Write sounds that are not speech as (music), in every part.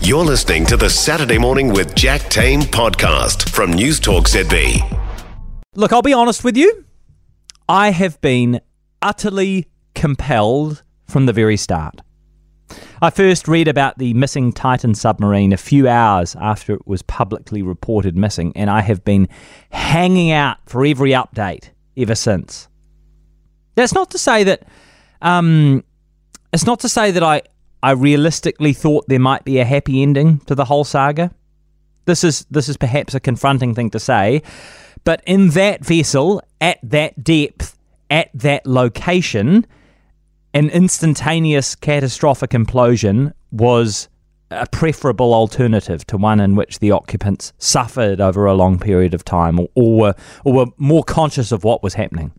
You're listening to the Saturday Morning with Jack Tame podcast from News Talk ZB. Look, I'll be honest with you. I have been utterly compelled from the very start. I first read about the missing Titan submarine a few hours after it was publicly reported missing, and I have been hanging out for every update ever since. That's not to say that um, it's not to say that I I realistically thought there might be a happy ending to the whole saga. This is this is perhaps a confronting thing to say, but in that vessel, at that depth, at that location, an instantaneous catastrophic implosion was a preferable alternative to one in which the occupants suffered over a long period of time or, or, were, or were more conscious of what was happening.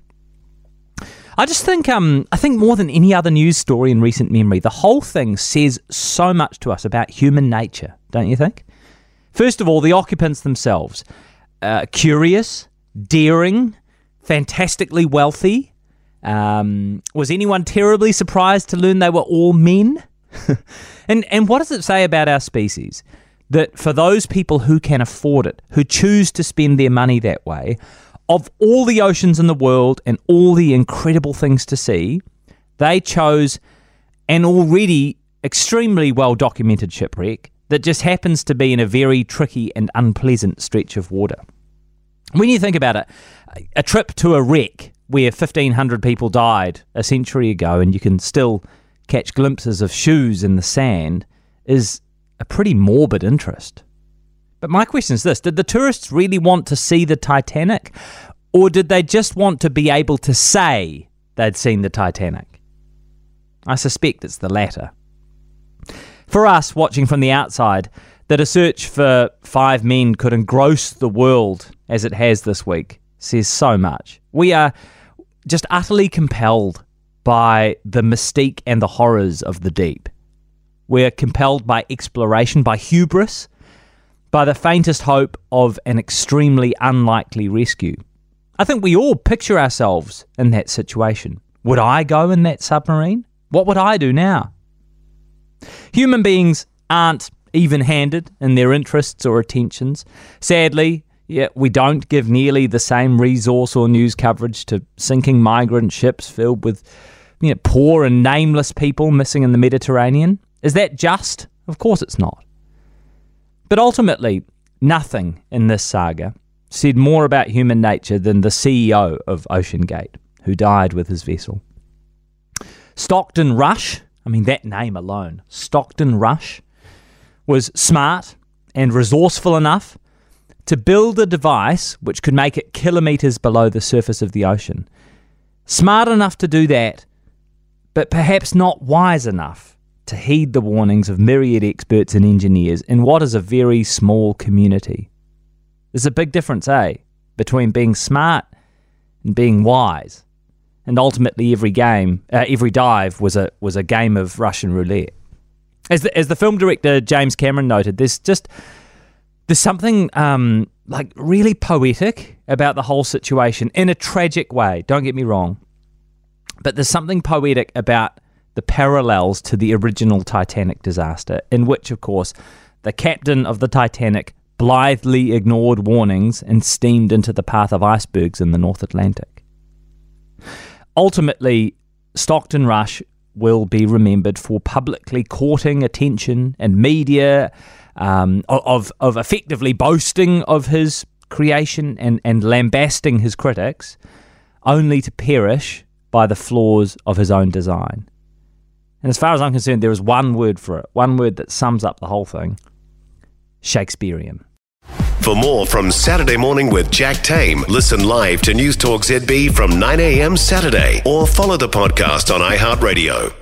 I just think, um, I think more than any other news story in recent memory, the whole thing says so much to us about human nature, don't you think? First of all, the occupants themselves, uh, curious, daring, fantastically wealthy. Um, was anyone terribly surprised to learn they were all men? (laughs) and and what does it say about our species? That for those people who can afford it, who choose to spend their money that way, of all the oceans in the world and all the incredible things to see, they chose an already extremely well documented shipwreck that just happens to be in a very tricky and unpleasant stretch of water. When you think about it, a trip to a wreck where 1,500 people died a century ago and you can still catch glimpses of shoes in the sand is a pretty morbid interest. But my question is this Did the tourists really want to see the Titanic? Or did they just want to be able to say they'd seen the Titanic? I suspect it's the latter. For us, watching from the outside, that a search for five men could engross the world as it has this week says so much. We are just utterly compelled by the mystique and the horrors of the deep. We're compelled by exploration, by hubris, by the faintest hope of an extremely unlikely rescue. I think we all picture ourselves in that situation. Would I go in that submarine? What would I do now? Human beings aren't even handed in their interests or attentions. Sadly, yeah, we don't give nearly the same resource or news coverage to sinking migrant ships filled with you know, poor and nameless people missing in the Mediterranean. Is that just? Of course it's not. But ultimately, nothing in this saga said more about human nature than the CEO of OceanGate, who died with his vessel. Stockton Rush, I mean, that name alone, Stockton Rush, was smart and resourceful enough to build a device which could make it kilometres below the surface of the ocean. Smart enough to do that, but perhaps not wise enough to heed the warnings of myriad experts and engineers in what is a very small community. There's a big difference, eh, between being smart and being wise. And ultimately, every game, uh, every dive was a was a game of Russian roulette. As the, as the film director James Cameron noted, there's just there's something um, like really poetic about the whole situation in a tragic way. Don't get me wrong, but there's something poetic about the parallels to the original Titanic disaster, in which, of course, the captain of the Titanic blithely ignored warnings and steamed into the path of icebergs in the North Atlantic. Ultimately, Stockton Rush will be remembered for publicly courting attention and media, um, of, of effectively boasting of his creation and, and lambasting his critics, only to perish by the flaws of his own design. And as far as I'm concerned, there is one word for it, one word that sums up the whole thing Shakespearean. For more from Saturday Morning with Jack Tame, listen live to News Talk ZB from 9 a.m. Saturday or follow the podcast on iHeartRadio.